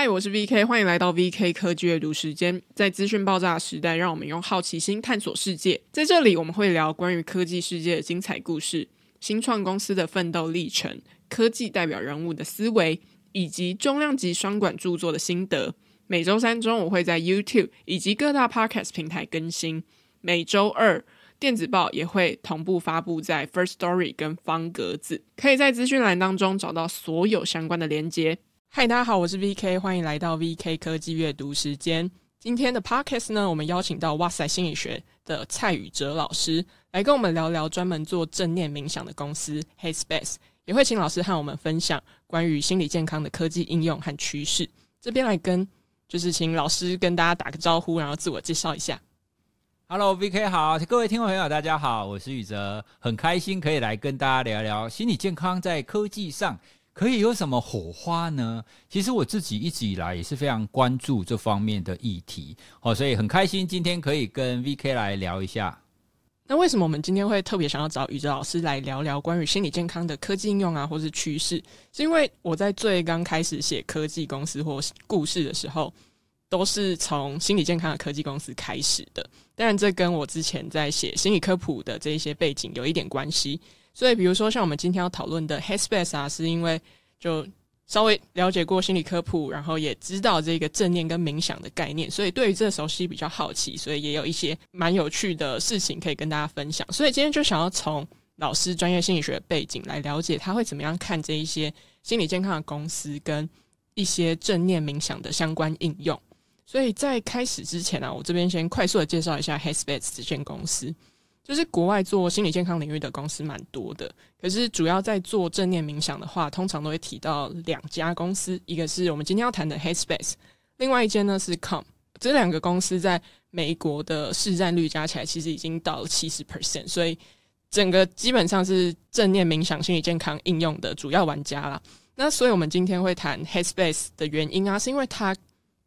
嗨，我是 VK，欢迎来到 VK 科技阅读时间。在资讯爆炸的时代，让我们用好奇心探索世界。在这里，我们会聊关于科技世界的精彩故事、新创公司的奋斗历程、科技代表人物的思维，以及重量级双管著作的心得。每周三中午会在 YouTube 以及各大 Podcast 平台更新。每周二，电子报也会同步发布在 First Story 跟方格子，可以在资讯栏当中找到所有相关的连接。嗨，大家好，我是 VK，欢迎来到 VK 科技阅读时间。今天的 Podcast 呢，我们邀请到哇塞心理学的蔡宇哲老师来跟我们聊聊专门做正念冥想的公司 Headspace，也会请老师和我们分享关于心理健康的科技应用和趋势。这边来跟就是请老师跟大家打个招呼，然后自我介绍一下。Hello，VK 好，各位听众朋友，大家好，我是宇哲，很开心可以来跟大家聊聊心理健康在科技上可以有什么火花呢？其实我自己一直以来也是非常关注这方面的议题，哦，所以很开心今天可以跟 VK 来聊一下。那为什么我们今天会特别想要找宇哲老师来聊聊关于心理健康的科技应用啊，或是趋势？是因为我在最刚开始写科技公司或故事的时候。都是从心理健康的科技公司开始的，当然这跟我之前在写心理科普的这一些背景有一点关系。所以，比如说像我们今天要讨论的 Headspace 啊，是因为就稍微了解过心理科普，然后也知道这个正念跟冥想的概念，所以对于这熟悉比较好奇，所以也有一些蛮有趣的事情可以跟大家分享。所以今天就想要从老师专业心理学的背景来了解他会怎么样看这一些心理健康的公司跟一些正念冥想的相关应用。所以在开始之前呢、啊，我这边先快速的介绍一下 Headspace 这间公司。就是国外做心理健康领域的公司蛮多的，可是主要在做正念冥想的话，通常都会提到两家公司，一个是我们今天要谈的 Headspace，另外一间呢是 Calm。这两个公司在美国的市占率加起来其实已经到了七十 percent，所以整个基本上是正念冥想心理健康应用的主要玩家啦。那所以我们今天会谈 Headspace 的原因啊，是因为它。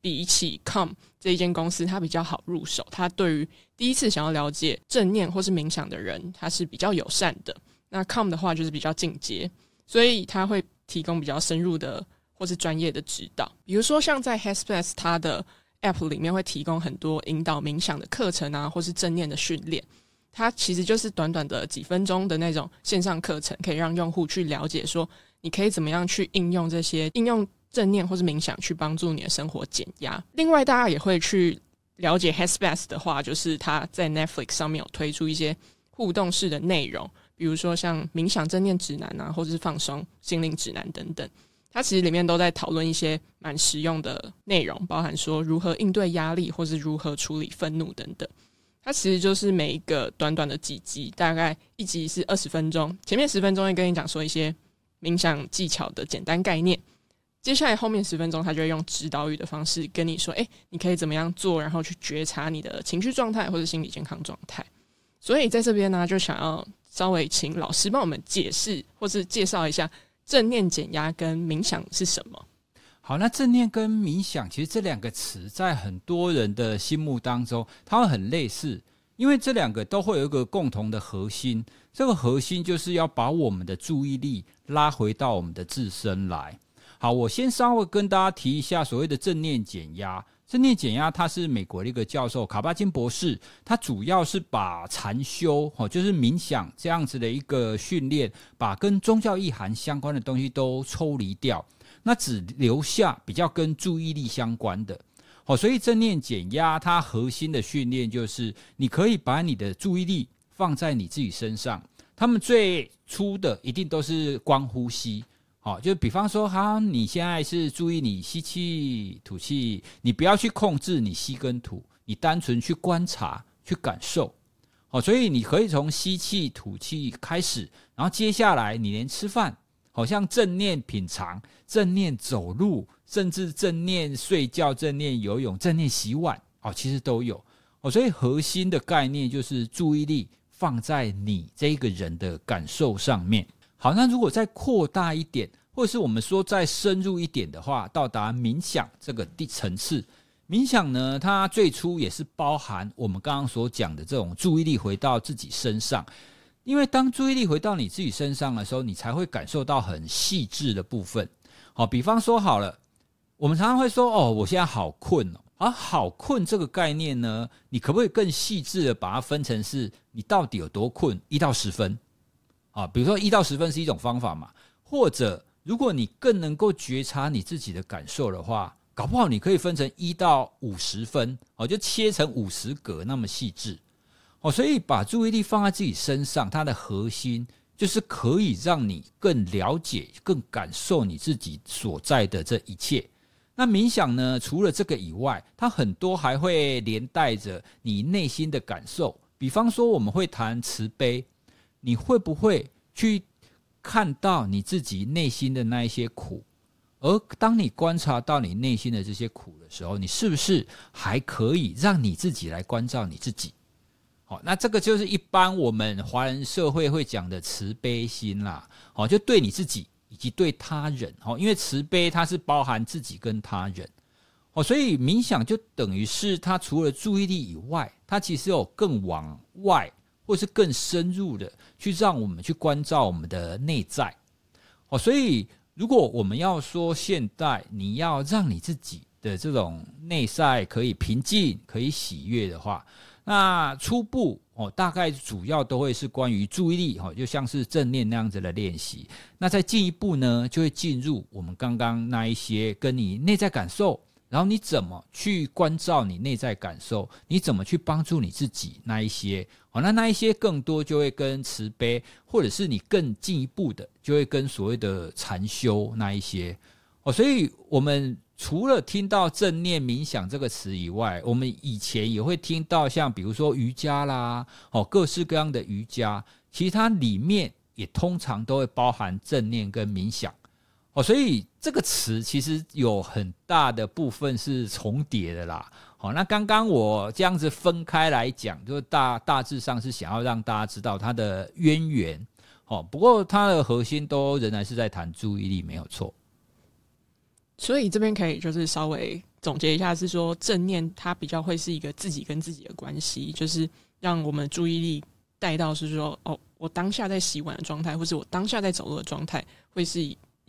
比起 Calm 这一间公司，它比较好入手。它对于第一次想要了解正念或是冥想的人，他是比较友善的。那 Come 的话就是比较进阶，所以他会提供比较深入的或是专业的指导。比如说，像在 Headspace 它的 App 里面会提供很多引导冥想的课程啊，或是正念的训练。它其实就是短短的几分钟的那种线上课程，可以让用户去了解说，你可以怎么样去应用这些应用。正念或是冥想去帮助你的生活减压。另外，大家也会去了解 Headspace 的话，就是他在 Netflix 上面有推出一些互动式的内容，比如说像冥想正念指南啊，或者是放松心灵指南等等。它其实里面都在讨论一些蛮实用的内容，包含说如何应对压力，或是如何处理愤怒等等。它其实就是每一个短短的几集，大概一集是二十分钟，前面十分钟会跟你讲说一些冥想技巧的简单概念。接下来后面十分钟，他就会用指导语的方式跟你说：“诶，你可以怎么样做，然后去觉察你的情绪状态或者心理健康状态。”所以在这边呢，就想要稍微请老师帮我们解释或是介绍一下正念减压跟冥想是什么。好，那正念跟冥想其实这两个词在很多人的心目当中，它会很类似，因为这两个都会有一个共同的核心，这个核心就是要把我们的注意力拉回到我们的自身来。好，我先稍微跟大家提一下所谓的正念减压。正念减压，它是美国的一个教授卡巴金博士，他主要是把禅修，哦，就是冥想这样子的一个训练，把跟宗教意涵相关的东西都抽离掉，那只留下比较跟注意力相关的。好，所以正念减压，它核心的训练就是你可以把你的注意力放在你自己身上。他们最初的一定都是光呼吸。好，就比方说，哈，你现在是注意你吸气、吐气，你不要去控制你吸跟吐，你单纯去观察、去感受。好，所以你可以从吸气、吐气开始，然后接下来你连吃饭，好像正念品尝、正念走路，甚至正念睡觉、正念游泳、正念洗碗，哦，其实都有。哦，所以核心的概念就是注意力放在你这个人的感受上面。好，那如果再扩大一点，或者是我们说再深入一点的话，到达冥想这个第层次，冥想呢，它最初也是包含我们刚刚所讲的这种注意力回到自己身上，因为当注意力回到你自己身上的时候，你才会感受到很细致的部分。好，比方说好了，我们常常会说：“哦，我现在好困哦。”而好困这个概念呢，你可不可以更细致的把它分成是你到底有多困？一到十分啊，比如说一到十分是一种方法嘛，或者如果你更能够觉察你自己的感受的话，搞不好你可以分成一到五十分哦，就切成五十格那么细致哦。所以把注意力放在自己身上，它的核心就是可以让你更了解、更感受你自己所在的这一切。那冥想呢？除了这个以外，它很多还会连带着你内心的感受。比方说，我们会谈慈悲，你会不会去看到你自己内心的那一些苦？而当你观察到你内心的这些苦的时候，你是不是还可以让你自己来关照你自己？好，那这个就是一般我们华人社会会讲的慈悲心啦。好，就对你自己。以及对他人，哦，因为慈悲它是包含自己跟他人，哦，所以冥想就等于是它除了注意力以外，它其实有更往外或是更深入的去让我们去关照我们的内在，哦，所以如果我们要说现在你要让你自己的这种内在可以平静、可以喜悦的话，那初步。哦，大概主要都会是关于注意力，哈，就像是正念那样子的练习。那再进一步呢，就会进入我们刚刚那一些跟你内在感受，然后你怎么去关照你内在感受，你怎么去帮助你自己那一些。哦，那那一些更多就会跟慈悲，或者是你更进一步的，就会跟所谓的禅修那一些。哦，所以我们。除了听到正念冥想这个词以外，我们以前也会听到像比如说瑜伽啦，哦，各式各样的瑜伽，其实它里面也通常都会包含正念跟冥想，哦，所以这个词其实有很大的部分是重叠的啦。好，那刚刚我这样子分开来讲，就大大致上是想要让大家知道它的渊源，哦，不过它的核心都仍然是在谈注意力，没有错。所以这边可以就是稍微总结一下，是说正念它比较会是一个自己跟自己的关系，就是让我们注意力带到是说，哦，我当下在洗碗的状态，或是我当下在走路的状态，会是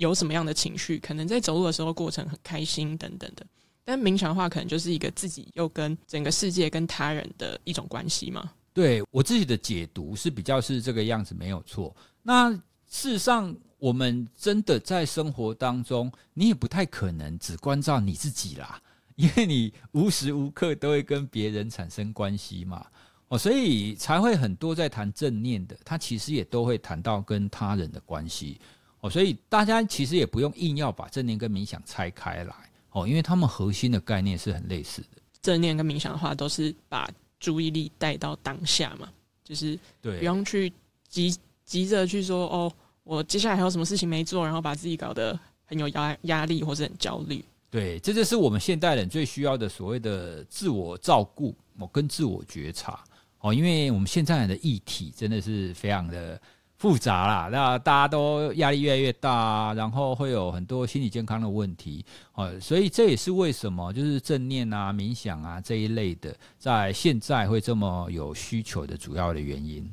有什么样的情绪？可能在走路的时候过程很开心等等的。但冥想的话，可能就是一个自己又跟整个世界跟他人的一种关系嘛。对，我自己的解读是比较是这个样子，没有错。那事实上。我们真的在生活当中，你也不太可能只关照你自己啦，因为你无时无刻都会跟别人产生关系嘛，哦，所以才会很多在谈正念的，他其实也都会谈到跟他人的关系，哦，所以大家其实也不用硬要把正念跟冥想拆开来，哦，因为他们核心的概念是很类似的。正念跟冥想的话，都是把注意力带到当下嘛，就是对，不用去急急着去说哦。我接下来还有什么事情没做，然后把自己搞得很有压压力或者很焦虑。对，这就是我们现代人最需要的所谓的自我照顾哦，跟自我觉察哦，因为我们现在人的议题真的是非常的复杂啦，那大家都压力越来越大，然后会有很多心理健康的问题哦，所以这也是为什么就是正念啊、冥想啊这一类的，在现在会这么有需求的主要的原因。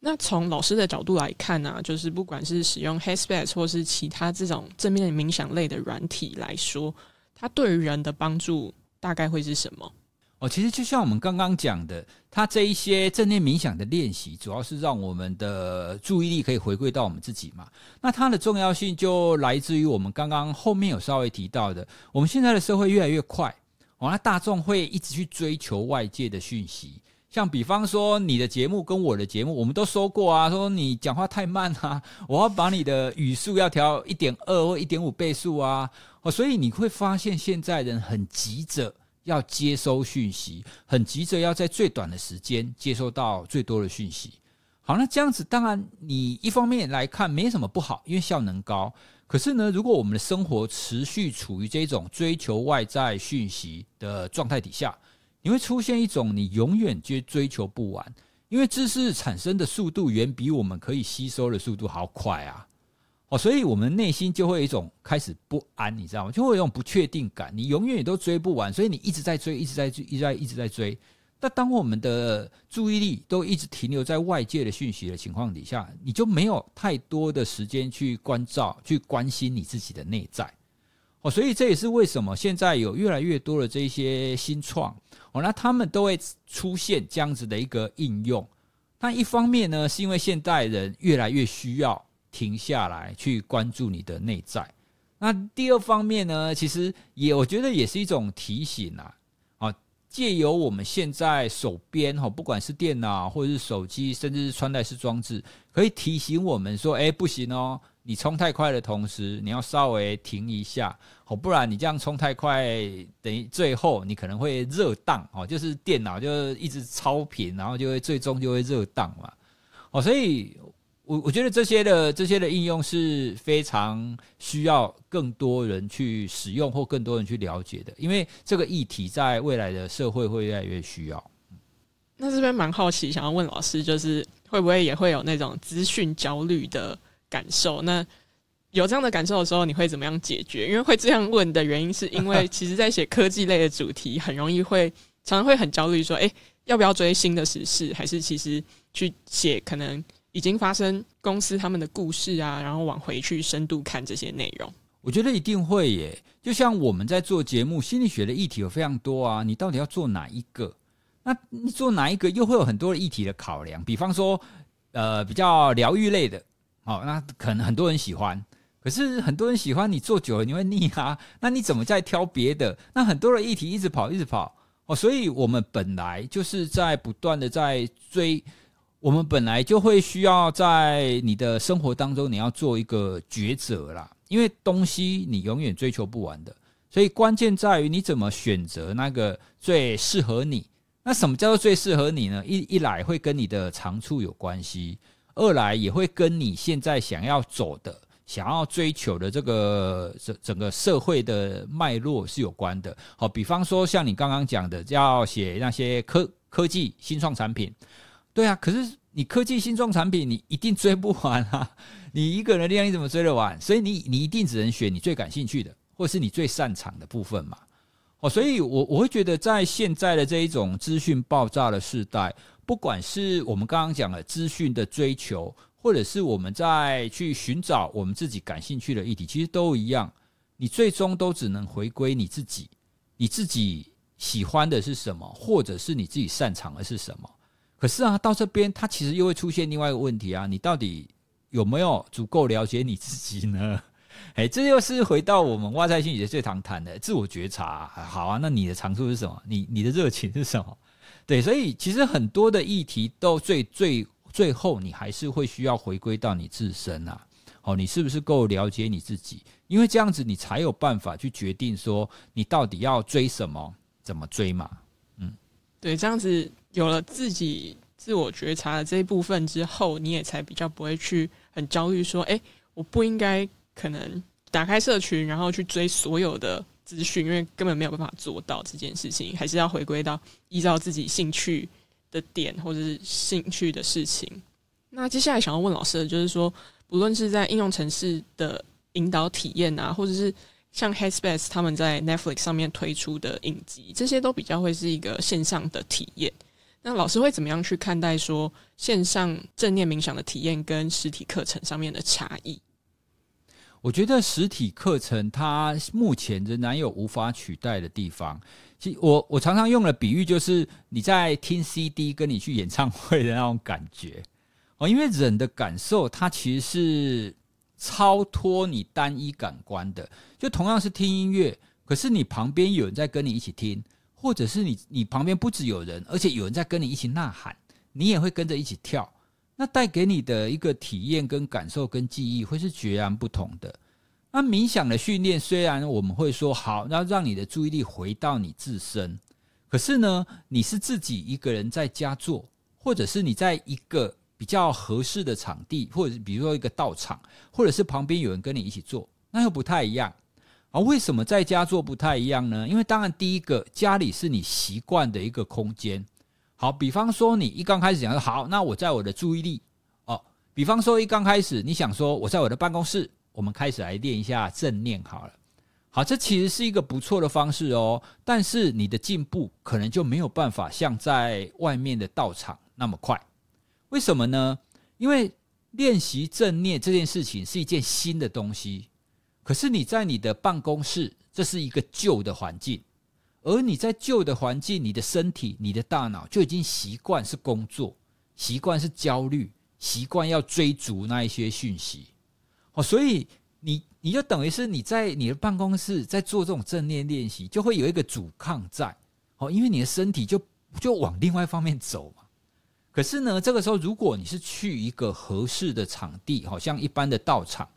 那从老师的角度来看呢、就是不管是使用 Headspace 或是其他这种正面冥想类的软体来说，它对于人的帮助大概会是什么？哦，其实就像我们刚刚讲的，它这一些正念冥想的练习，主要是让我们的注意力可以回归到我们自己嘛。那它的重要性就来自于我们刚刚后面有稍微提到的，我们现在的社会越来越快，哦，那大众会一直去追求外界的讯息。像比方说你的节目跟我的节目，我们都说过啊，说你讲话太慢啊，我要把你的语速要调一点二或一点五倍速啊，哦，所以你会发现现在人很急着要接收讯息，很急着要在最短的时间接收到最多的讯息。好，那这样子当然你一方面来看没什么不好，因为效能高。可是呢，如果我们的生活持续处于这种追求外在讯息的状态底下，你会出现一种你永远就追求不完，因为知识产生的速度远比我们可以吸收的速度好快啊！哦，所以我们内心就会有一种开始不安，你知道吗？就会有一种不确定感，你永远也都追不完，所以你一直在追，一直在追，一直在一直在追。那当我们的注意力都一直停留在外界的讯息的情况底下，你就没有太多的时间去关照、去关心你自己的内在。哦，所以这也是为什么现在有越来越多的这些新创哦，那他们都会出现这样子的一个应用。那一方面呢，是因为现代人越来越需要停下来去关注你的内在。那第二方面呢，其实也我觉得也是一种提醒啊。啊，借由我们现在手边哈，不管是电脑或者是手机，甚至是穿戴式装置，可以提醒我们说：哎，不行哦，你冲太快的同时，你要稍微停一下，哦，不然你这样冲太快，等于最后你可能会热档哦，就是电脑就一直超频，然后就会最终就会热档嘛。哦，所以。我我觉得这些的这些的应用是非常需要更多人去使用或更多人去了解的，因为这个议题在未来的社会会越来越需要。那这边蛮好奇，想要问老师，就是会不会也会有那种资讯焦虑的感受？那有这样的感受的时候，你会怎么样解决？因为会这样问的原因，是因为其实在写科技类的主题，很容易会常常会很焦虑，说，诶，要不要追新的时事？还是其实去写可能。已经发生公司他们的故事啊，然后往回去深度看这些内容，我觉得一定会耶。就像我们在做节目，心理学的议题有非常多啊，你到底要做哪一个？那你做哪一个又会有很多的议题的考量。比方说，呃，比较疗愈类的，哦，那可能很多人喜欢，可是很多人喜欢你做久了你会腻啊。那你怎么再挑别的？那很多的议题一直跑，一直跑哦。所以我们本来就是在不断的在追。我们本来就会需要在你的生活当中，你要做一个抉择啦，因为东西你永远追求不完的，所以关键在于你怎么选择那个最适合你。那什么叫做最适合你呢？一一来会跟你的长处有关系，二来也会跟你现在想要走的、想要追求的这个整整个社会的脉络是有关的。好，比方说像你刚刚讲的，要写那些科科技新创产品。对啊，可是你科技新创产品，你一定追不完啊！你一个人的力量你怎么追得完？所以你你一定只能选你最感兴趣的，或是你最擅长的部分嘛。哦，所以我我会觉得，在现在的这一种资讯爆炸的时代，不管是我们刚刚讲的资讯的追求，或者是我们在去寻找我们自己感兴趣的议题，其实都一样。你最终都只能回归你自己，你自己喜欢的是什么，或者是你自己擅长的是什么。可是啊，到这边它其实又会出现另外一个问题啊，你到底有没有足够了解你自己呢？哎，这又是回到我们哇塞心理学最常谈的自我觉察。好啊，那你的长处是什么？你你的热情是什么？对，所以其实很多的议题都最最最后，你还是会需要回归到你自身啊。哦，你是不是够了解你自己？因为这样子你才有办法去决定说你到底要追什么，怎么追嘛。对，这样子。有了自己自我觉察的这一部分之后，你也才比较不会去很焦虑，说：“哎，我不应该可能打开社群，然后去追所有的资讯，因为根本没有办法做到这件事情。还是要回归到依照自己兴趣的点或者是兴趣的事情。”那接下来想要问老师的就是说，不论是在应用程式的引导体验啊，或者是像 Headspace 他们在 Netflix 上面推出的影集，这些都比较会是一个线上的体验。那老师会怎么样去看待说线上正念冥想的体验跟实体课程上面的差异？我觉得实体课程它目前仍然有无法取代的地方。其实我我常常用的比喻就是你在听 CD 跟你去演唱会的那种感觉哦，因为人的感受它其实是超脱你单一感官的。就同样是听音乐，可是你旁边有人在跟你一起听。或者是你，你旁边不止有人，而且有人在跟你一起呐喊，你也会跟着一起跳，那带给你的一个体验、跟感受、跟记忆，会是截然不同的。那冥想的训练，虽然我们会说好，要让你的注意力回到你自身，可是呢，你是自己一个人在家做，或者是你在一个比较合适的场地，或者是比如说一个道场，或者是旁边有人跟你一起做，那又不太一样。而为什么在家做不太一样呢？因为当然，第一个家里是你习惯的一个空间。好，比方说你一刚开始讲说好，那我在我的注意力哦。比方说一刚开始你想说我在我的办公室，我们开始来练一下正念好了。好，这其实是一个不错的方式哦。但是你的进步可能就没有办法像在外面的道场那么快。为什么呢？因为练习正念这件事情是一件新的东西。可是你在你的办公室，这是一个旧的环境，而你在旧的环境，你的身体、你的大脑就已经习惯是工作，习惯是焦虑，习惯要追逐那一些讯息。哦，所以你你就等于是你在你的办公室在做这种正念练习，就会有一个阻抗在。哦，因为你的身体就就往另外一方面走嘛。可是呢，这个时候如果你是去一个合适的场地，好像一般的道场。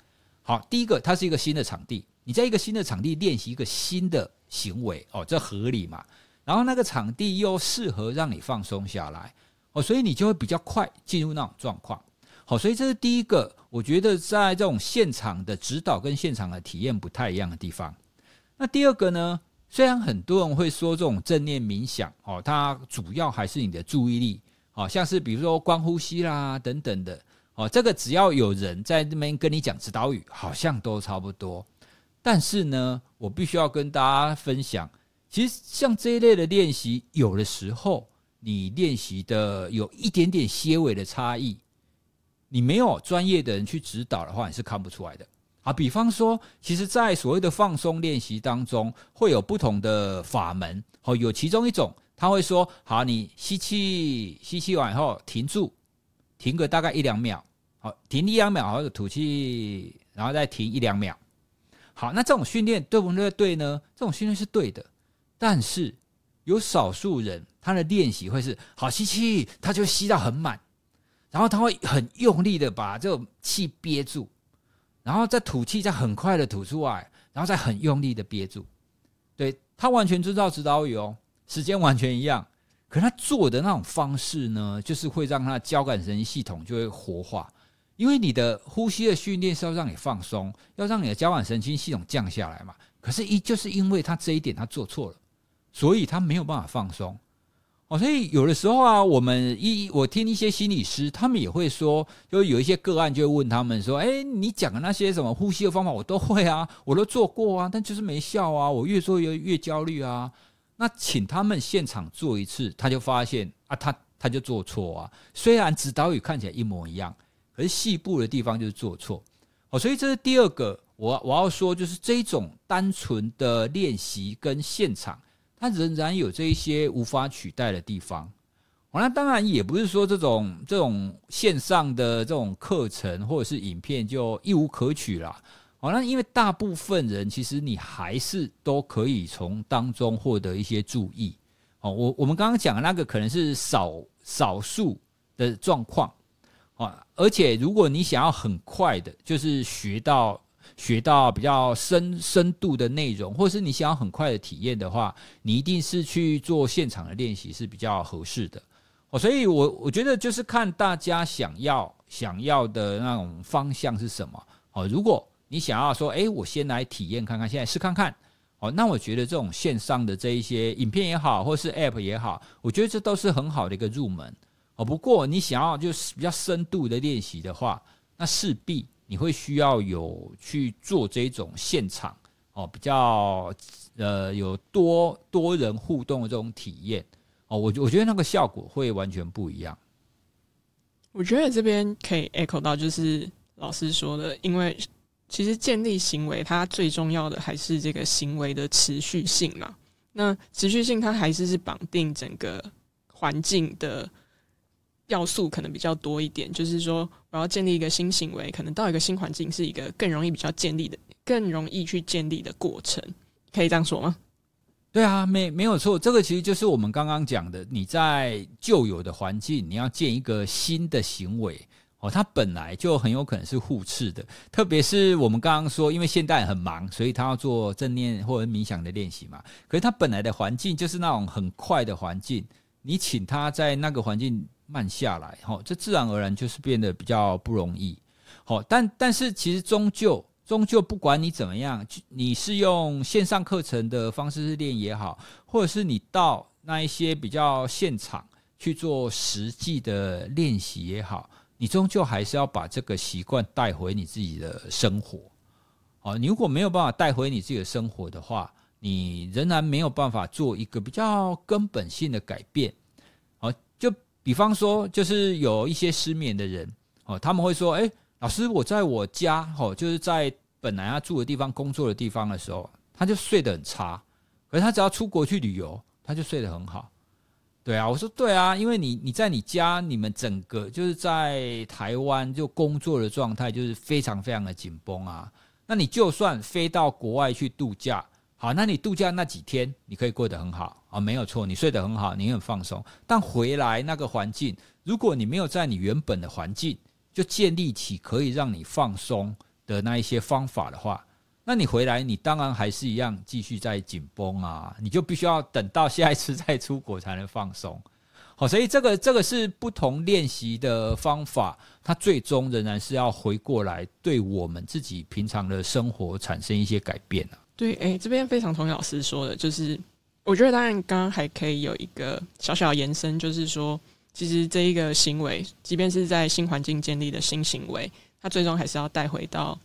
好，第一个，它是一个新的场地，你在一个新的场地练习一个新的行为，哦，这合理嘛？然后那个场地又适合让你放松下来，哦，所以你就会比较快进入那种状况。好，所以这是第一个，我觉得在这种现场的指导跟现场的体验不太一样的地方。那第二个呢？虽然很多人会说这种正念冥想，哦，它主要还是你的注意力，哦，像是比如说观呼吸啦等等的。哦，这个只要有人在那边跟你讲指导语，好像都差不多。但是呢，我必须要跟大家分享，其实像这一类的练习，有的时候你练习的有一点点些微的差异，你没有专业的人去指导的话，你是看不出来的。啊，比方说，其实，在所谓的放松练习当中，会有不同的法门。哦，有其中一种，他会说：好，你吸气，吸气完以后停住。停个大概一两秒，好，停一两秒，或者吐气，然后再停一两秒。好，那这种训练对不对？对呢？这种训练是对的，但是有少数人他的练习会是好吸气，他就吸到很满，然后他会很用力的把这种气憋住，然后再吐气，再很快的吐出来，然后再很用力的憋住。对，他完全遵照指导语哦，时间完全一样。可他做的那种方式呢，就是会让他的交感神经系统就会活化，因为你的呼吸的训练是要让你放松，要让你的交感神经系统降下来嘛。可是，一就是因为他这一点他做错了，所以他没有办法放松。哦，所以有的时候啊，我们一我听一些心理师，他们也会说，就有一些个案就会问他们说：“哎，你讲的那些什么呼吸的方法，我都会啊，我都做过啊，但就是没效啊，我越做越越焦虑啊。”那请他们现场做一次，他就发现啊，他他就做错啊。虽然指导语看起来一模一样，可是细部的地方就是做错。哦，所以这是第二个，我我要说就是这种单纯的练习跟现场，它仍然有这一些无法取代的地方。那当然也不是说这种这种线上的这种课程或者是影片就一无可取啦。好，那因为大部分人其实你还是都可以从当中获得一些注意。哦，我我们刚刚讲的那个可能是少少数的状况啊，而且如果你想要很快的，就是学到学到比较深深度的内容，或是你想要很快的体验的话，你一定是去做现场的练习是比较合适的。哦，所以我我觉得就是看大家想要想要的那种方向是什么。哦，如果你想要说，诶，我先来体验看看，现在试看看，哦，那我觉得这种线上的这一些影片也好，或是 App 也好，我觉得这都是很好的一个入门，哦。不过你想要就是比较深度的练习的话，那势必你会需要有去做这种现场，哦，比较呃有多多人互动的这种体验，哦，我我觉得那个效果会完全不一样。我觉得这边可以 echo 到，就是老师说的，因为。其实建立行为，它最重要的还是这个行为的持续性嘛。那持续性，它还是是绑定整个环境的要素，可能比较多一点。就是说，我要建立一个新行为，可能到一个新环境是一个更容易比较建立的、更容易去建立的过程。可以这样说吗？对啊，没没有错。这个其实就是我们刚刚讲的，你在旧有的环境，你要建一个新的行为。哦，它本来就很有可能是互斥的，特别是我们刚刚说，因为现代很忙，所以他要做正念或者冥想的练习嘛。可是他本来的环境就是那种很快的环境，你请他在那个环境慢下来，哦，这自然而然就是变得比较不容易。好，但但是其实终究终究不管你怎么样，你是用线上课程的方式练也好，或者是你到那一些比较现场去做实际的练习也好。你终究还是要把这个习惯带回你自己的生活，哦，你如果没有办法带回你自己的生活的话，你仍然没有办法做一个比较根本性的改变，哦，就比方说，就是有一些失眠的人，哦，他们会说，诶，老师，我在我家，哦，就是在本来要住的地方、工作的地方的时候，他就睡得很差。可是他只要出国去旅游，他就睡得很好。对啊，我说对啊，因为你你在你家，你们整个就是在台湾就工作的状态就是非常非常的紧绷啊。那你就算飞到国外去度假，好，那你度假那几天你可以过得很好啊，没有错，你睡得很好，你很放松。但回来那个环境，如果你没有在你原本的环境就建立起可以让你放松的那一些方法的话，那你回来，你当然还是一样继续在紧绷啊，你就必须要等到下一次再出国才能放松。好，所以这个这个是不同练习的方法，它最终仍然是要回过来对我们自己平常的生活产生一些改变啊。对，哎、这边非常同意老师说的，就是我觉得当然刚刚还可以有一个小小延伸，就是说，其实这一个行为，即便是在新环境建立的新行为，它最终还是要带回到。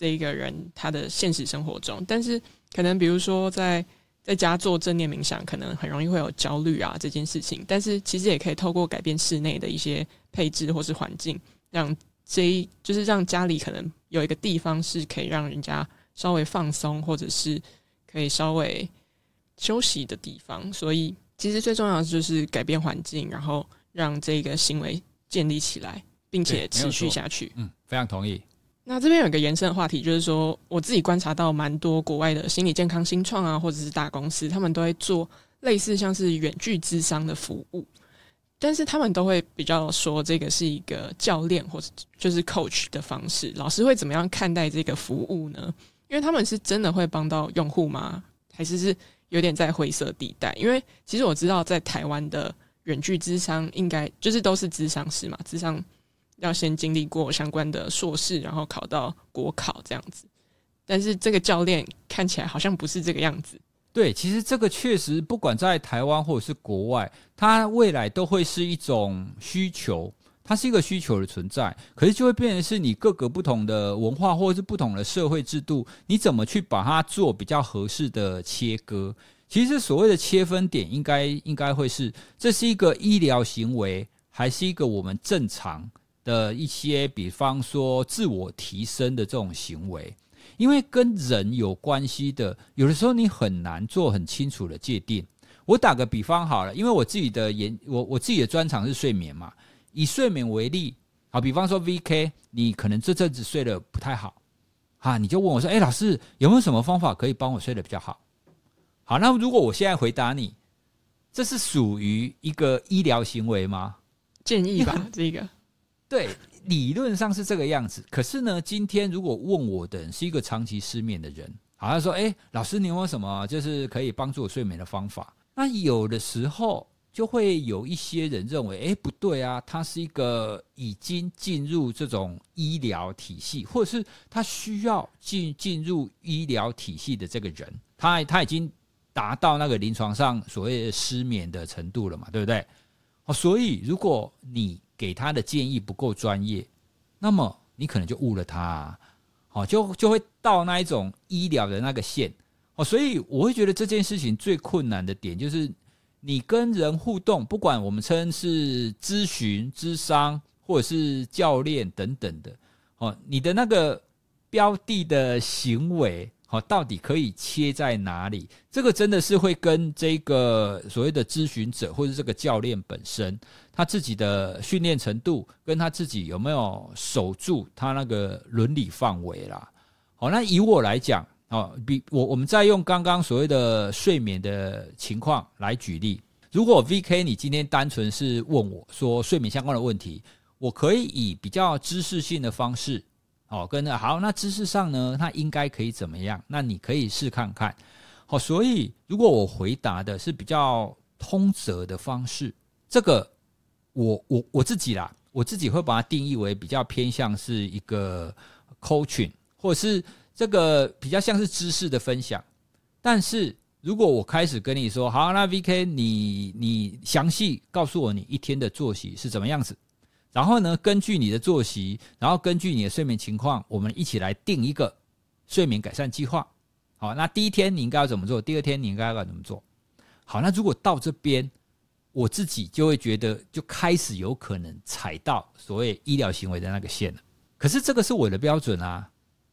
这一个人他的现实生活中，但是可能比如说在在家做正念冥想，可能很容易会有焦虑啊这件事情。但是其实也可以透过改变室内的一些配置或是环境，让这一就是让家里可能有一个地方是可以让人家稍微放松，或者是可以稍微休息的地方。所以其实最重要的就是改变环境，然后让这个行为建立起来，并且持续下去。嗯，非常同意。那这边有一个延伸的话题，就是说我自己观察到蛮多国外的心理健康新创啊，或者是大公司，他们都会做类似像是远距咨商的服务，但是他们都会比较说这个是一个教练或者就是 coach 的方式。老师会怎么样看待这个服务呢？因为他们是真的会帮到用户吗？还是是有点在灰色地带？因为其实我知道在台湾的远距咨商应该就是都是咨商师嘛，咨商。要先经历过相关的硕士，然后考到国考这样子。但是这个教练看起来好像不是这个样子。对，其实这个确实不管在台湾或者是国外，它未来都会是一种需求，它是一个需求的存在。可是就会变成是你各个不同的文化或者是不同的社会制度，你怎么去把它做比较合适的切割？其实所谓的切分点，应该应该会是这是一个医疗行为，还是一个我们正常的一些，比方说自我提升的这种行为，因为跟人有关系的，有的时候你很难做很清楚的界定。我打个比方好了，因为我自己的研，我我自己的专长是睡眠嘛。以睡眠为例，好，比方说 VK，你可能这阵子睡得不太好，啊，你就问我说：“诶，老师有没有什么方法可以帮我睡得比较好？”好，那如果我现在回答你，这是属于一个医疗行为吗？建议吧，这个。对，理论上是这个样子。可是呢，今天如果问我的人是一个长期失眠的人，好像说：“哎，老师，你有没有什么就是可以帮助我睡眠的方法？”那有的时候就会有一些人认为：“哎，不对啊，他是一个已经进入这种医疗体系，或者是他需要进进入医疗体系的这个人，他他已经达到那个临床上所谓的失眠的程度了嘛，对不对？”哦，所以如果你给他的建议不够专业，那么你可能就误了他，好，就就会到那一种医疗的那个线哦，所以我会觉得这件事情最困难的点就是你跟人互动，不管我们称是咨询、咨商或者是教练等等的哦，你的那个标的的行为。好，到底可以切在哪里？这个真的是会跟这个所谓的咨询者或者这个教练本身他自己的训练程度，跟他自己有没有守住他那个伦理范围啦。好，那以我来讲，哦，比我我们再用刚刚所谓的睡眠的情况来举例。如果 VK 你今天单纯是问我说睡眠相关的问题，我可以以比较知识性的方式。哦，跟着好，那知识上呢，它应该可以怎么样？那你可以试看看。好，所以如果我回答的是比较通则的方式，这个我我我自己啦，我自己会把它定义为比较偏向是一个 coaching，或者是这个比较像是知识的分享。但是如果我开始跟你说，好，那 VK，你你详细告诉我你一天的作息是怎么样子？然后呢，根据你的作息，然后根据你的睡眠情况，我们一起来定一个睡眠改善计划。好，那第一天你应该要怎么做？第二天你应该要怎么做？好，那如果到这边，我自己就会觉得就开始有可能踩到所谓医疗行为的那个线了。可是这个是我的标准啊，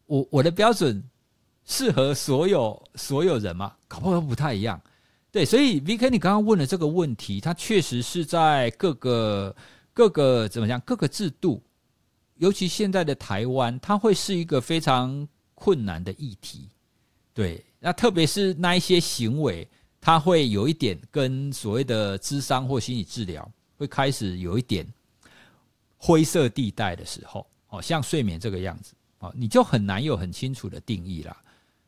我我的标准适合所有所有人吗？搞不好不太一样。对，所以 VK 你刚刚问的这个问题，它确实是在各个各个怎么讲，各个制度，尤其现在的台湾，它会是一个非常困难的议题。对，那特别是那一些行为，它会有一点跟所谓的智商或心理治疗会开始有一点灰色地带的时候，哦，像睡眠这个样子，哦，你就很难有很清楚的定义啦。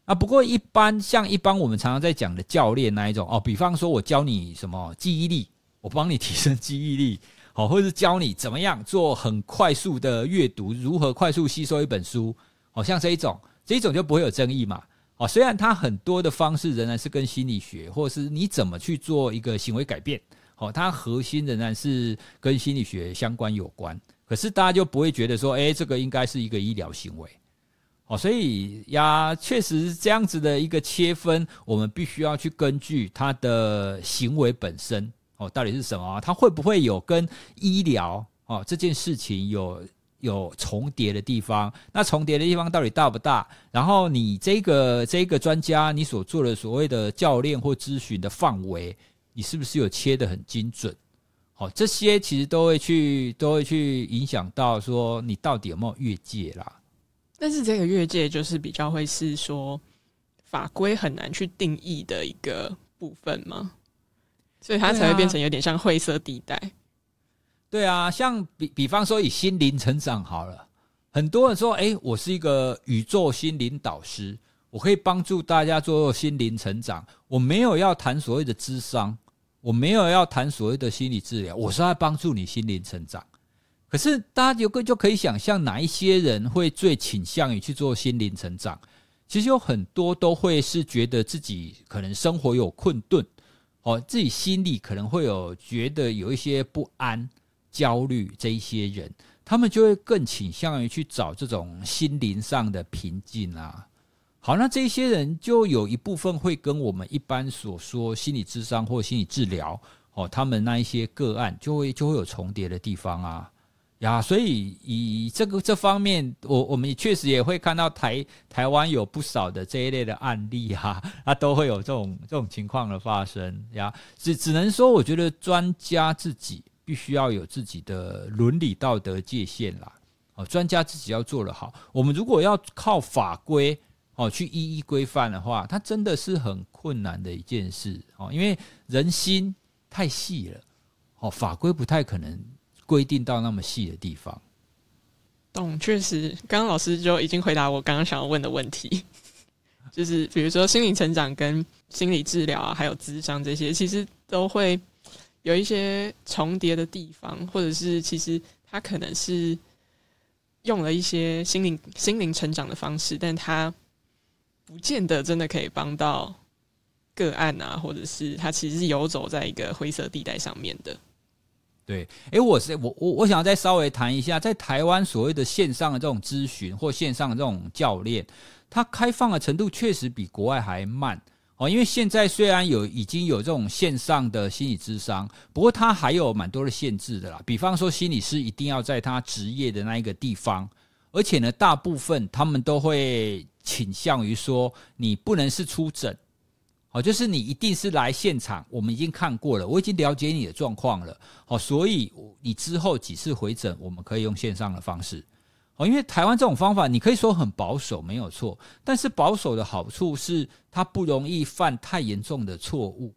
啊，不过一般像一般我们常常在讲的教练那一种哦，比方说我教你什么记忆力，我帮你提升记忆力，好，或者是教你怎么样做很快速的阅读，如何快速吸收一本书，好像这一种，这一种就不会有争议嘛。哦，虽然它很多的方式仍然是跟心理学，或者是你怎么去做一个行为改变，哦，它核心仍然是跟心理学相关有关。可是大家就不会觉得说，诶，这个应该是一个医疗行为，哦，所以呀，确实这样子的一个切分，我们必须要去根据它的行为本身，哦，到底是什么？它会不会有跟医疗哦这件事情有？有重叠的地方，那重叠的地方到底大不大？然后你这个这个专家，你所做的所谓的教练或咨询的范围，你是不是有切得很精准？好，这些其实都会去都会去影响到说你到底有没有越界啦。但是这个越界就是比较会是说法规很难去定义的一个部分吗？所以它才会变成有点像灰色地带。对啊，像比比方说以心灵成长好了，很多人说，哎，我是一个宇宙心灵导师，我可以帮助大家做心灵成长。我没有要谈所谓的智商，我没有要谈所谓的心理治疗，我是要帮助你心灵成长。可是大家有个就可以想象，哪一些人会最倾向于去做心灵成长？其实有很多都会是觉得自己可能生活有困顿，哦，自己心里可能会有觉得有一些不安。焦虑这一些人，他们就会更倾向于去找这种心灵上的平静啊。好，那这些人就有一部分会跟我们一般所说心理智商或心理治疗，哦，他们那一些个案就会就会有重叠的地方啊。呀，所以以这个这方面，我我们也确实也会看到台台湾有不少的这一类的案例哈，啊，都会有这种这种情况的发生呀。只只能说，我觉得专家自己。必须要有自己的伦理道德界限啦，哦，专家自己要做得好。我们如果要靠法规哦去一一规范的话，它真的是很困难的一件事哦，因为人心太细了哦，法规不太可能规定到那么细的地方。懂，确实，刚刚老师就已经回答我刚刚想要问的问题，就是比如说心理成长跟心理治疗啊，还有咨商这些，其实都会。有一些重叠的地方，或者是其实他可能是用了一些心灵心灵成长的方式，但他不见得真的可以帮到个案啊，或者是他其实是游走在一个灰色地带上面的。对，诶，我是我我我想要再稍微谈一下，在台湾所谓的线上的这种咨询或线上的这种教练，它开放的程度确实比国外还慢。哦，因为现在虽然有已经有这种线上的心理咨商，不过它还有蛮多的限制的啦。比方说，心理师一定要在他职业的那一个地方，而且呢，大部分他们都会倾向于说，你不能是出诊，哦，就是你一定是来现场，我们已经看过了，我已经了解你的状况了，哦，所以你之后几次回诊，我们可以用线上的方式。哦，因为台湾这种方法，你可以说很保守，没有错。但是保守的好处是，它不容易犯太严重的错误。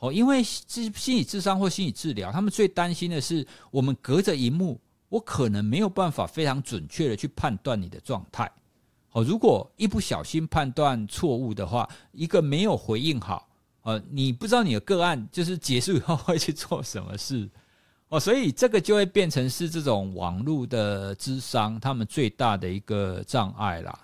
哦，因为心理智商或心理治疗，他们最担心的是，我们隔着萤幕，我可能没有办法非常准确的去判断你的状态。哦，如果一不小心判断错误的话，一个没有回应好，呃，你不知道你的个案就是结束以后会去做什么事。哦，所以这个就会变成是这种网络的咨商，他们最大的一个障碍啦。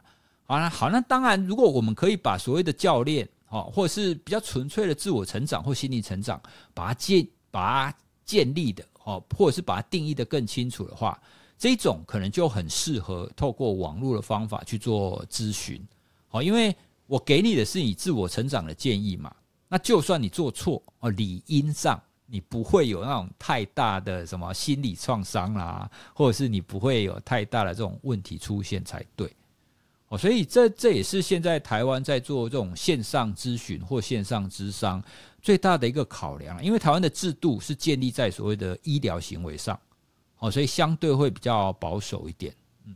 好，那好，那当然，如果我们可以把所谓的教练，哦，或者是比较纯粹的自我成长或心理成长，把它建，把它建立的，哦，或者是把它定义得更清楚的话，这种可能就很适合透过网络的方法去做咨询。好，因为我给你的是你自我成长的建议嘛，那就算你做错，哦，理应上。你不会有那种太大的什么心理创伤啦，或者是你不会有太大的这种问题出现才对。哦，所以这这也是现在台湾在做这种线上咨询或线上咨商最大的一个考量，因为台湾的制度是建立在所谓的医疗行为上，哦，所以相对会比较保守一点。嗯，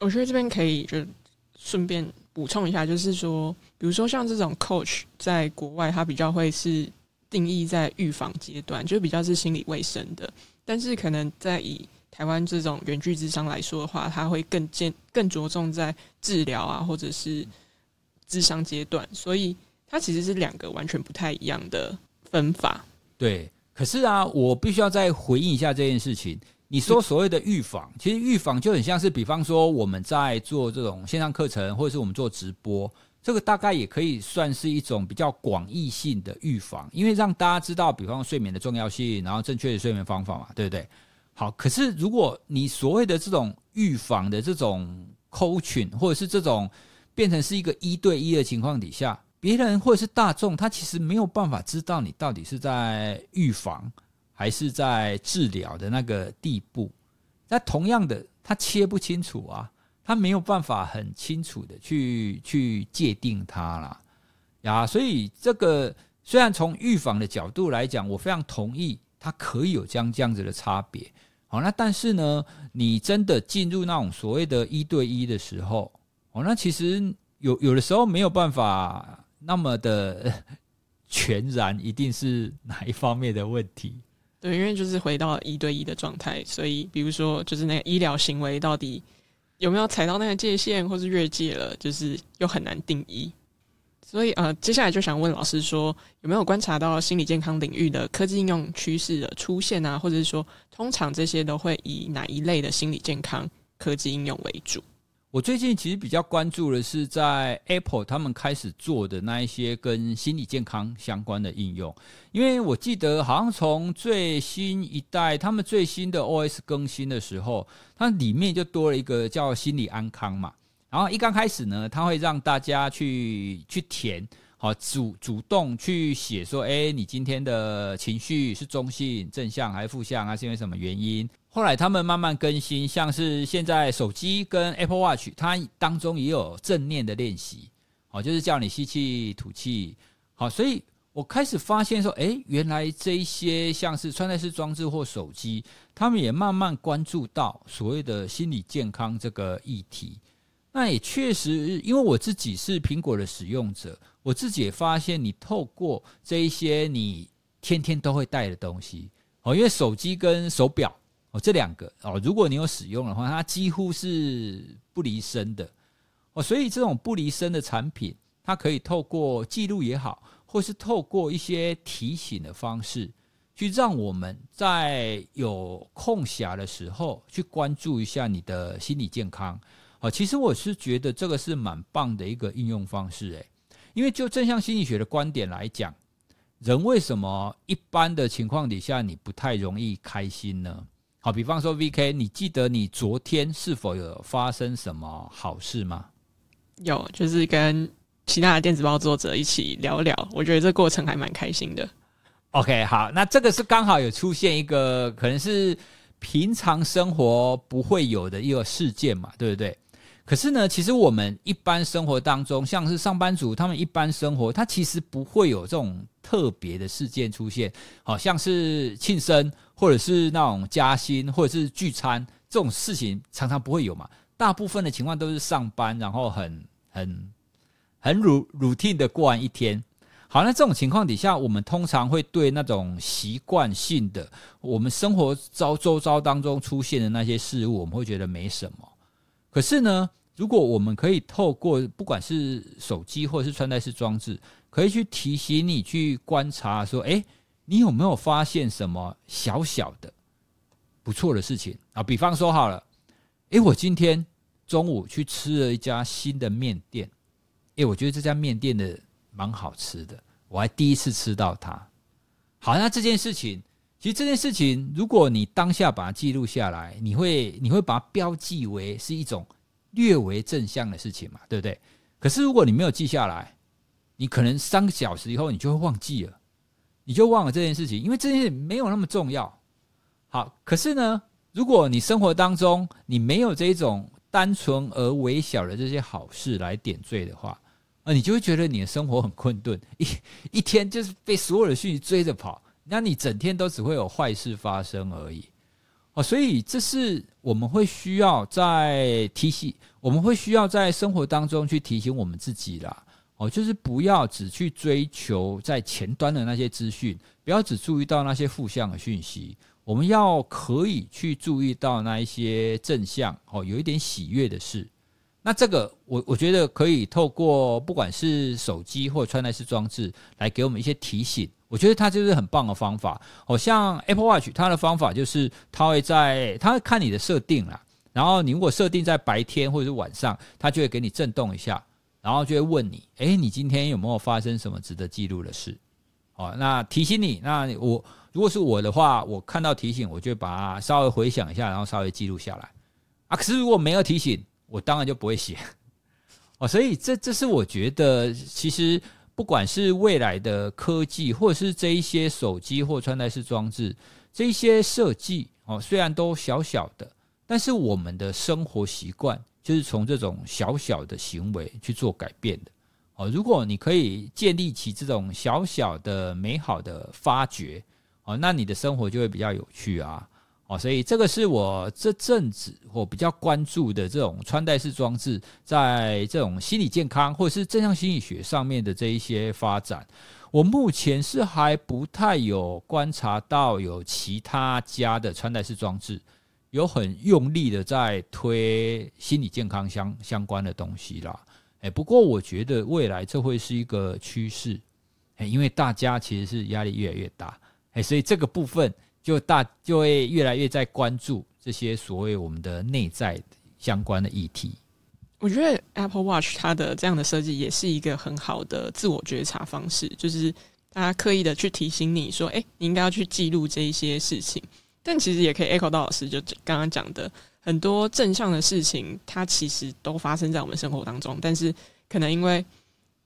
我觉得这边可以就顺便补充一下，就是说，比如说像这种 coach 在国外，它比较会是定义在预防阶段，就比较是心理卫生的，但是可能在以台湾这种远距智商来说的话，它会更见更着重在治疗啊，或者是智商阶段，所以它其实是两个完全不太一样的分法。对，可是啊，我必须要再回应一下这件事情。你说所谓的预防，嗯、其实预防就很像是，比方说我们在做这种线上课程，或者是我们做直播，这个大概也可以算是一种比较广义性的预防，因为让大家知道，比方说睡眠的重要性，然后正确的睡眠方法嘛，对不对？好，可是如果你所谓的这种预防的这种 coaching，或者是这种变成是一个一对一的情况底下，别人或者是大众，他其实没有办法知道你到底是在预防还是在治疗的那个地步。那同样的，他切不清楚啊，他没有办法很清楚的去去界定它啦呀。所以这个虽然从预防的角度来讲，我非常同意。它可以有这样这样子的差别，好，那但是呢，你真的进入那种所谓的一对一的时候，哦，那其实有有的时候没有办法那么的 全然一定是哪一方面的问题。对，因为就是回到一对一的状态，所以比如说就是那个医疗行为到底有没有踩到那个界限，或是越界了，就是又很难定义。所以呃，接下来就想问老师说，有没有观察到心理健康领域的科技应用趋势的出现啊？或者是说，通常这些都会以哪一类的心理健康科技应用为主？我最近其实比较关注的是在 Apple 他们开始做的那一些跟心理健康相关的应用，因为我记得好像从最新一代他们最新的 OS 更新的时候，它里面就多了一个叫心理安康嘛。然后一刚开始呢，它会让大家去去填，好主主动去写说，哎，你今天的情绪是中性、正向还是负向啊？是因为什么原因？后来他们慢慢更新，像是现在手机跟 Apple Watch，它当中也有正念的练习，好，就是叫你吸气、吐气，好，所以我开始发现说，哎，原来这一些像是穿戴式装置或手机，他们也慢慢关注到所谓的心理健康这个议题。那也确实，因为我自己是苹果的使用者，我自己也发现，你透过这一些你天天都会带的东西哦，因为手机跟手表哦这两个哦，如果你有使用的话，它几乎是不离身的哦，所以这种不离身的产品，它可以透过记录也好，或是透过一些提醒的方式，去让我们在有空暇的时候去关注一下你的心理健康。哦，其实我是觉得这个是蛮棒的一个应用方式，诶，因为就正向心理学的观点来讲，人为什么一般的情况底下你不太容易开心呢？好，比方说 VK，你记得你昨天是否有发生什么好事吗？有，就是跟其他的电子报作者一起聊聊，我觉得这过程还蛮开心的。OK，好，那这个是刚好有出现一个可能是平常生活不会有的一个事件嘛，对不对？可是呢，其实我们一般生活当中，像是上班族，他们一般生活，他其实不会有这种特别的事件出现，好像是庆生，或者是那种加薪，或者是聚餐这种事情，常常不会有嘛。大部分的情况都是上班，然后很很很 routine 的过完一天。好，那这种情况底下，我们通常会对那种习惯性的我们生活遭周遭当中出现的那些事物，我们会觉得没什么。可是呢，如果我们可以透过不管是手机或者是穿戴式装置，可以去提醒你去观察，说，诶，你有没有发现什么小小的不错的事情啊？比方说好了，诶，我今天中午去吃了一家新的面店，诶，我觉得这家面店的蛮好吃的，我还第一次吃到它。好，那这件事情。其实这件事情，如果你当下把它记录下来，你会你会把它标记为是一种略为正向的事情嘛，对不对？可是如果你没有记下来，你可能三个小时以后你就会忘记了，你就忘了这件事情，因为这件事没有那么重要。好，可是呢，如果你生活当中你没有这种单纯而微小的这些好事来点缀的话，啊，你就会觉得你的生活很困顿，一一天就是被所有的讯息追着跑，那你整天都只会有坏事发生而已。哦，所以这是我们会需要在提醒，我们会需要在生活当中去提醒我们自己啦。哦，就是不要只去追求在前端的那些资讯，不要只注意到那些负向的讯息，我们要可以去注意到那一些正向哦，有一点喜悦的事。那这个我我觉得可以透过不管是手机或穿戴式装置来给我们一些提醒，我觉得它就是很棒的方法。好像 Apple Watch 它的方法就是它会在它会看你的设定啦，然后你如果设定在白天或者是晚上，它就会给你震动一下，然后就会问你，诶，你今天有没有发生什么值得记录的事？哦，那提醒你，那我如果是我的话，我看到提醒，我就把它稍微回想一下，然后稍微记录下来。啊，可是如果没有提醒，我当然就不会写 哦，所以这这是我觉得，其实不管是未来的科技，或者是这一些手机或穿戴式装置，这一些设计哦，虽然都小小的，但是我们的生活习惯就是从这种小小的行为去做改变的哦。如果你可以建立起这种小小的美好的发觉哦，那你的生活就会比较有趣啊。哦，所以这个是我这阵子我比较关注的这种穿戴式装置，在这种心理健康或者是正向心理学上面的这一些发展，我目前是还不太有观察到有其他家的穿戴式装置有很用力的在推心理健康相相关的东西啦。哎，不过我觉得未来这会是一个趋势，哎，因为大家其实是压力越来越大，哎，所以这个部分。就大就会越来越在关注这些所谓我们的内在相关的议题。我觉得 Apple Watch 它的这样的设计也是一个很好的自我觉察方式，就是大家刻意的去提醒你说，哎，你应该要去记录这一些事情。但其实也可以 echo 到老师就刚刚讲的很多正向的事情，它其实都发生在我们生活当中，但是可能因为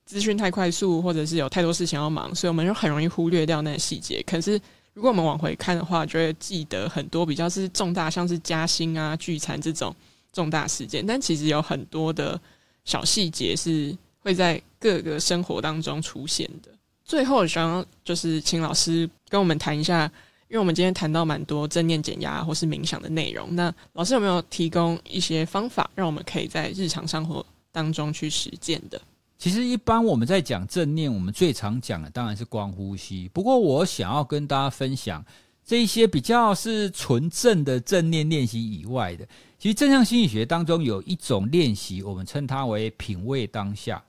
资讯太快速，或者是有太多事情要忙，所以我们就很容易忽略掉那些细节。可是如果我们往回看的话，就会记得很多比较是重大，像是加薪啊、聚餐这种重大事件。但其实有很多的小细节是会在各个生活当中出现的。最后，想要就是请老师跟我们谈一下，因为我们今天谈到蛮多正念减压或是冥想的内容。那老师有没有提供一些方法，让我们可以在日常生活当中去实践的？其实，一般我们在讲正念，我们最常讲的当然是光呼吸。不过，我想要跟大家分享这一些比较是纯正的正念练习以外的。其实，正向心理学当中有一种练习，我们称它为品味当下。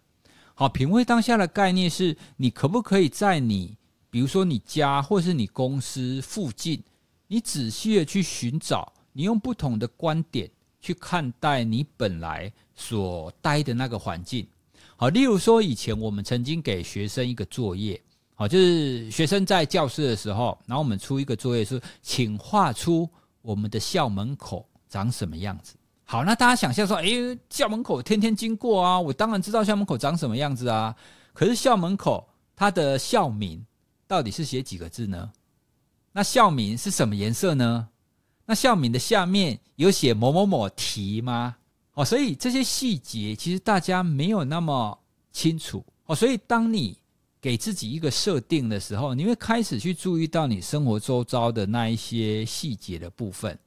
好，品味当下的概念是你可不可以在你，比如说你家或是你公司附近，你仔细的去寻找，你用不同的观点去看待你本来所待的那个环境。好，例如说，以前我们曾经给学生一个作业，好，就是学生在教室的时候，然后我们出一个作业是，请画出我们的校门口长什么样子。好，那大家想象说，诶，校门口天天经过啊，我当然知道校门口长什么样子啊。可是校门口它的校名到底是写几个字呢？那校名是什么颜色呢？那校名的下面有写某某某题吗？哦，所以这些细节其实大家没有那么清楚哦。所以当你给自己一个设定的时候，你会开始去注意到你生活周遭的那一些细节的部分。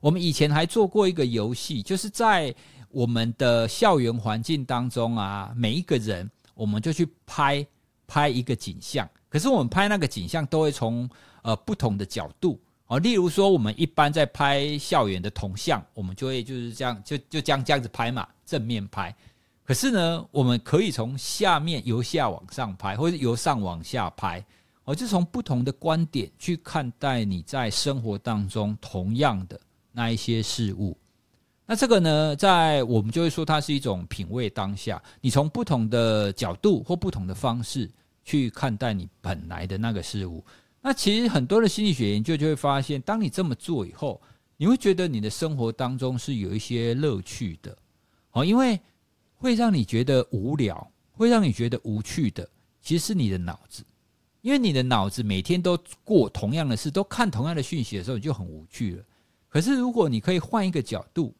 我们以前还做过一个游戏，就是在我们的校园环境当中啊，每一个人我们就去拍拍一个景象，可是我们拍那个景象都会从呃不同的角度。哦，例如说，我们一般在拍校园的铜像，我们就会就是这样，就就这样这样子拍嘛，正面拍。可是呢，我们可以从下面由下往上拍，或者由上往下拍。哦，就从不同的观点去看待你在生活当中同样的那一些事物。那这个呢，在我们就会说它是一种品味当下。你从不同的角度或不同的方式去看待你本来的那个事物。那其实很多的心理学研究就会发现，当你这么做以后，你会觉得你的生活当中是有一些乐趣的，哦，因为会让你觉得无聊，会让你觉得无趣的，其实是你的脑子，因为你的脑子每天都过同样的事，都看同样的讯息的时候，你就很无趣了。可是如果你可以换一个角度，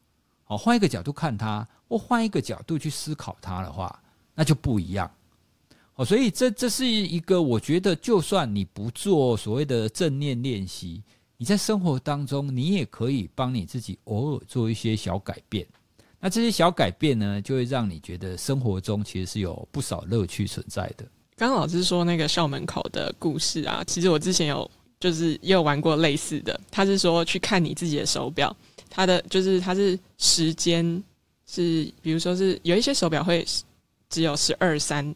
哦，换一个角度看它，或换一个角度去思考它的话，那就不一样。哦，所以这这是一个我觉得，就算你不做所谓的正念练习，你在生活当中，你也可以帮你自己偶尔做一些小改变。那这些小改变呢，就会让你觉得生活中其实是有不少乐趣存在的。刚刚老师说那个校门口的故事啊，其实我之前有就是也有玩过类似的。他是说去看你自己的手表，它的就是它是时间是，比如说是有一些手表会只有十二三。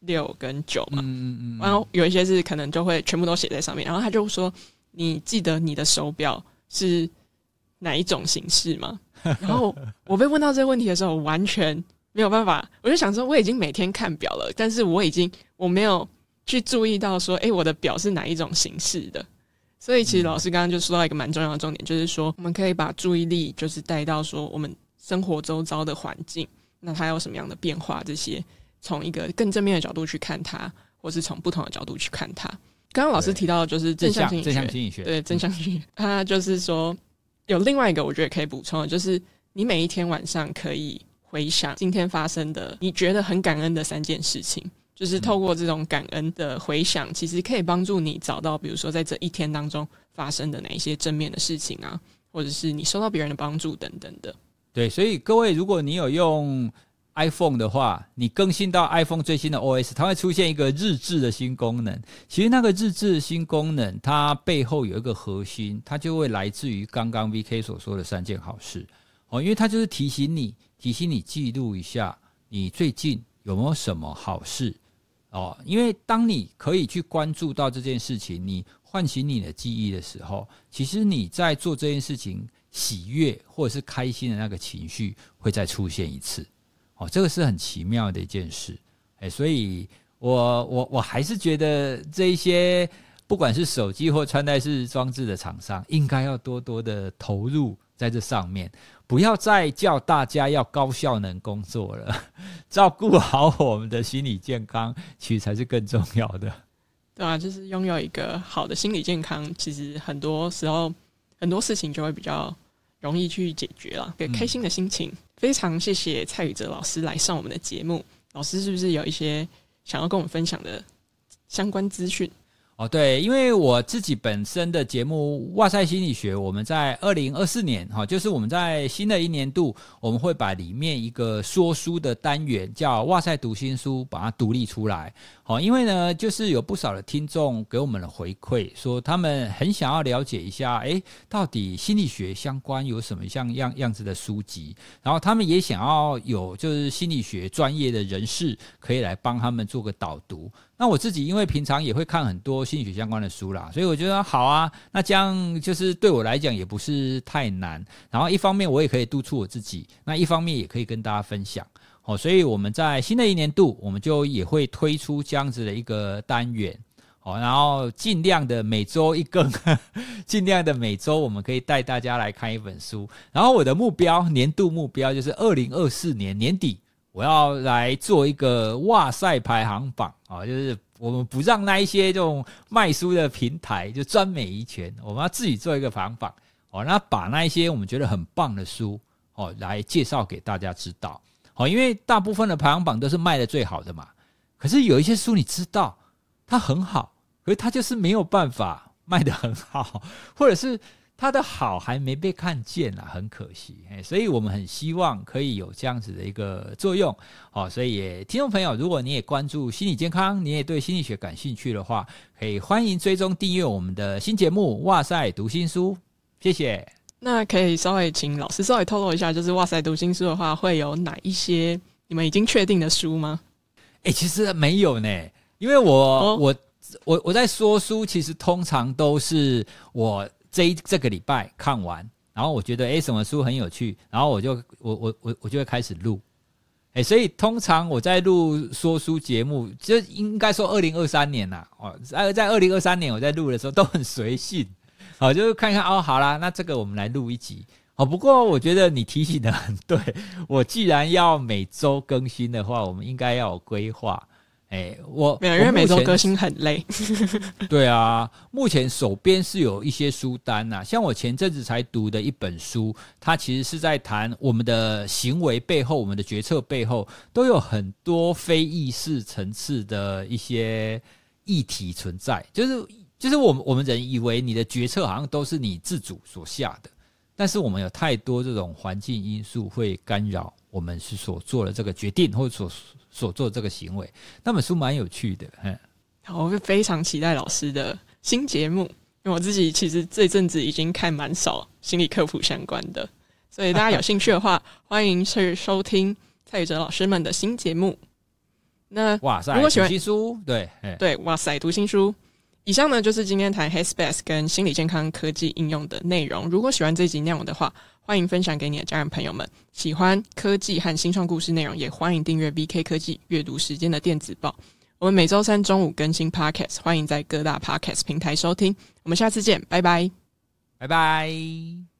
六跟九嘛，嗯嗯嗯，然后有一些是可能就会全部都写在上面，然后他就说：“你记得你的手表是哪一种形式吗？” 然后我被问到这个问题的时候，完全没有办法，我就想说，我已经每天看表了，但是我已经我没有去注意到说，诶，我的表是哪一种形式的。所以其实老师刚刚就说到一个蛮重要的重点，就是说我们可以把注意力就是带到说我们生活周遭的环境，那它有什么样的变化这些。从一个更正面的角度去看它，或是从不同的角度去看它。刚刚老师提到的就是正向心理学，正向心理学，对，正向心理学。他就是说有另外一个我觉得可以补充的，就是你每一天晚上可以回想今天发生的你觉得很感恩的三件事情，就是透过这种感恩的回想，其实可以帮助你找到，比如说在这一天当中发生的哪一些正面的事情啊，或者是你收到别人的帮助等等的。对，所以各位，如果你有用。iPhone 的话，你更新到 iPhone 最新的 OS，它会出现一个日志的新功能。其实那个日志的新功能，它背后有一个核心，它就会来自于刚刚 VK 所说的三件好事哦，因为它就是提醒你，提醒你记录一下你最近有没有什么好事哦。因为当你可以去关注到这件事情，你唤醒你的记忆的时候，其实你在做这件事情喜悦或者是开心的那个情绪会再出现一次。哦，这个是很奇妙的一件事，哎，所以我我我还是觉得这一些不管是手机或穿戴式装置的厂商，应该要多多的投入在这上面，不要再叫大家要高效能工作了，照顾好我们的心理健康，其实才是更重要的。对啊，就是拥有一个好的心理健康，其实很多时候很多事情就会比较容易去解决了，给开心的心情。嗯非常谢谢蔡宇哲老师来上我们的节目。老师是不是有一些想要跟我们分享的相关资讯？哦，对，因为我自己本身的节目《哇塞心理学》，我们在二零二四年哈，就是我们在新的一年度，我们会把里面一个说书的单元叫“哇塞读心书”把它独立出来。好，因为呢，就是有不少的听众给我们的回馈，说他们很想要了解一下，诶，到底心理学相关有什么像样样子的书籍，然后他们也想要有就是心理学专业的人士可以来帮他们做个导读。那我自己因为平常也会看很多心理学相关的书啦，所以我觉得好啊。那这样就是对我来讲也不是太难。然后一方面我也可以督促我自己，那一方面也可以跟大家分享。哦，所以我们在新的一年度，我们就也会推出这样子的一个单元。哦，然后尽量的每周一更，尽量的每周我们可以带大家来看一本书。然后我的目标，年度目标就是二零二四年年底。我要来做一个哇塞排行榜啊，就是我们不让那一些这种卖书的平台就专美一权，我们要自己做一个排行榜哦，那把那一些我们觉得很棒的书哦来介绍给大家知道哦，因为大部分的排行榜都是卖的最好的嘛，可是有一些书你知道它很好，可是它就是没有办法卖得很好，或者是。他的好还没被看见啊，很可惜，所以我们很希望可以有这样子的一个作用，好，所以也听众朋友，如果你也关注心理健康，你也对心理学感兴趣的话，可以欢迎追踪订阅我们的新节目《哇塞读心书》，谢谢。那可以稍微请老师稍微透露一下，就是《哇塞读心书》的话，会有哪一些你们已经确定的书吗？哎、欸，其实没有呢，因为我、哦、我我我在说书，其实通常都是我。这一这个礼拜看完，然后我觉得诶什么书很有趣，然后我就我我我我就会开始录，诶所以通常我在录说书节目，就应该说二零二三年呐，哦，在在二零二三年我在录的时候都很随性，好，就是看看哦，好啦，那这个我们来录一集，哦，不过我觉得你提醒的很对，我既然要每周更新的话，我们应该要有规划。哎，我没有，因为每周更新很累。对啊，目前手边是有一些书单呐、啊，像我前阵子才读的一本书，它其实是在谈我们的行为背后、我们的决策背后，都有很多非意识层次的一些议题存在。就是，就是我们我们人以为你的决策好像都是你自主所下的，但是我们有太多这种环境因素会干扰我们是所做的这个决定，或者所。所做这个行为，那本书蛮有趣的，嗯，我会非常期待老师的新节目，因为我自己其实这阵子已经看蛮少心理科普相关的，所以大家有兴趣的话，欢迎去收听蔡宇哲老师们的新节目。那哇塞，如果喜欢读新书，对对，哇塞，读新书。以上呢就是今天谈 Headspace 跟心理健康科技应用的内容。如果喜欢这集内容的话，欢迎分享给你的家人朋友们。喜欢科技和新创故事内容，也欢迎订阅 VK 科技阅读时间的电子报。我们每周三中午更新 Podcast，欢迎在各大 Podcast 平台收听。我们下次见，拜拜，拜拜。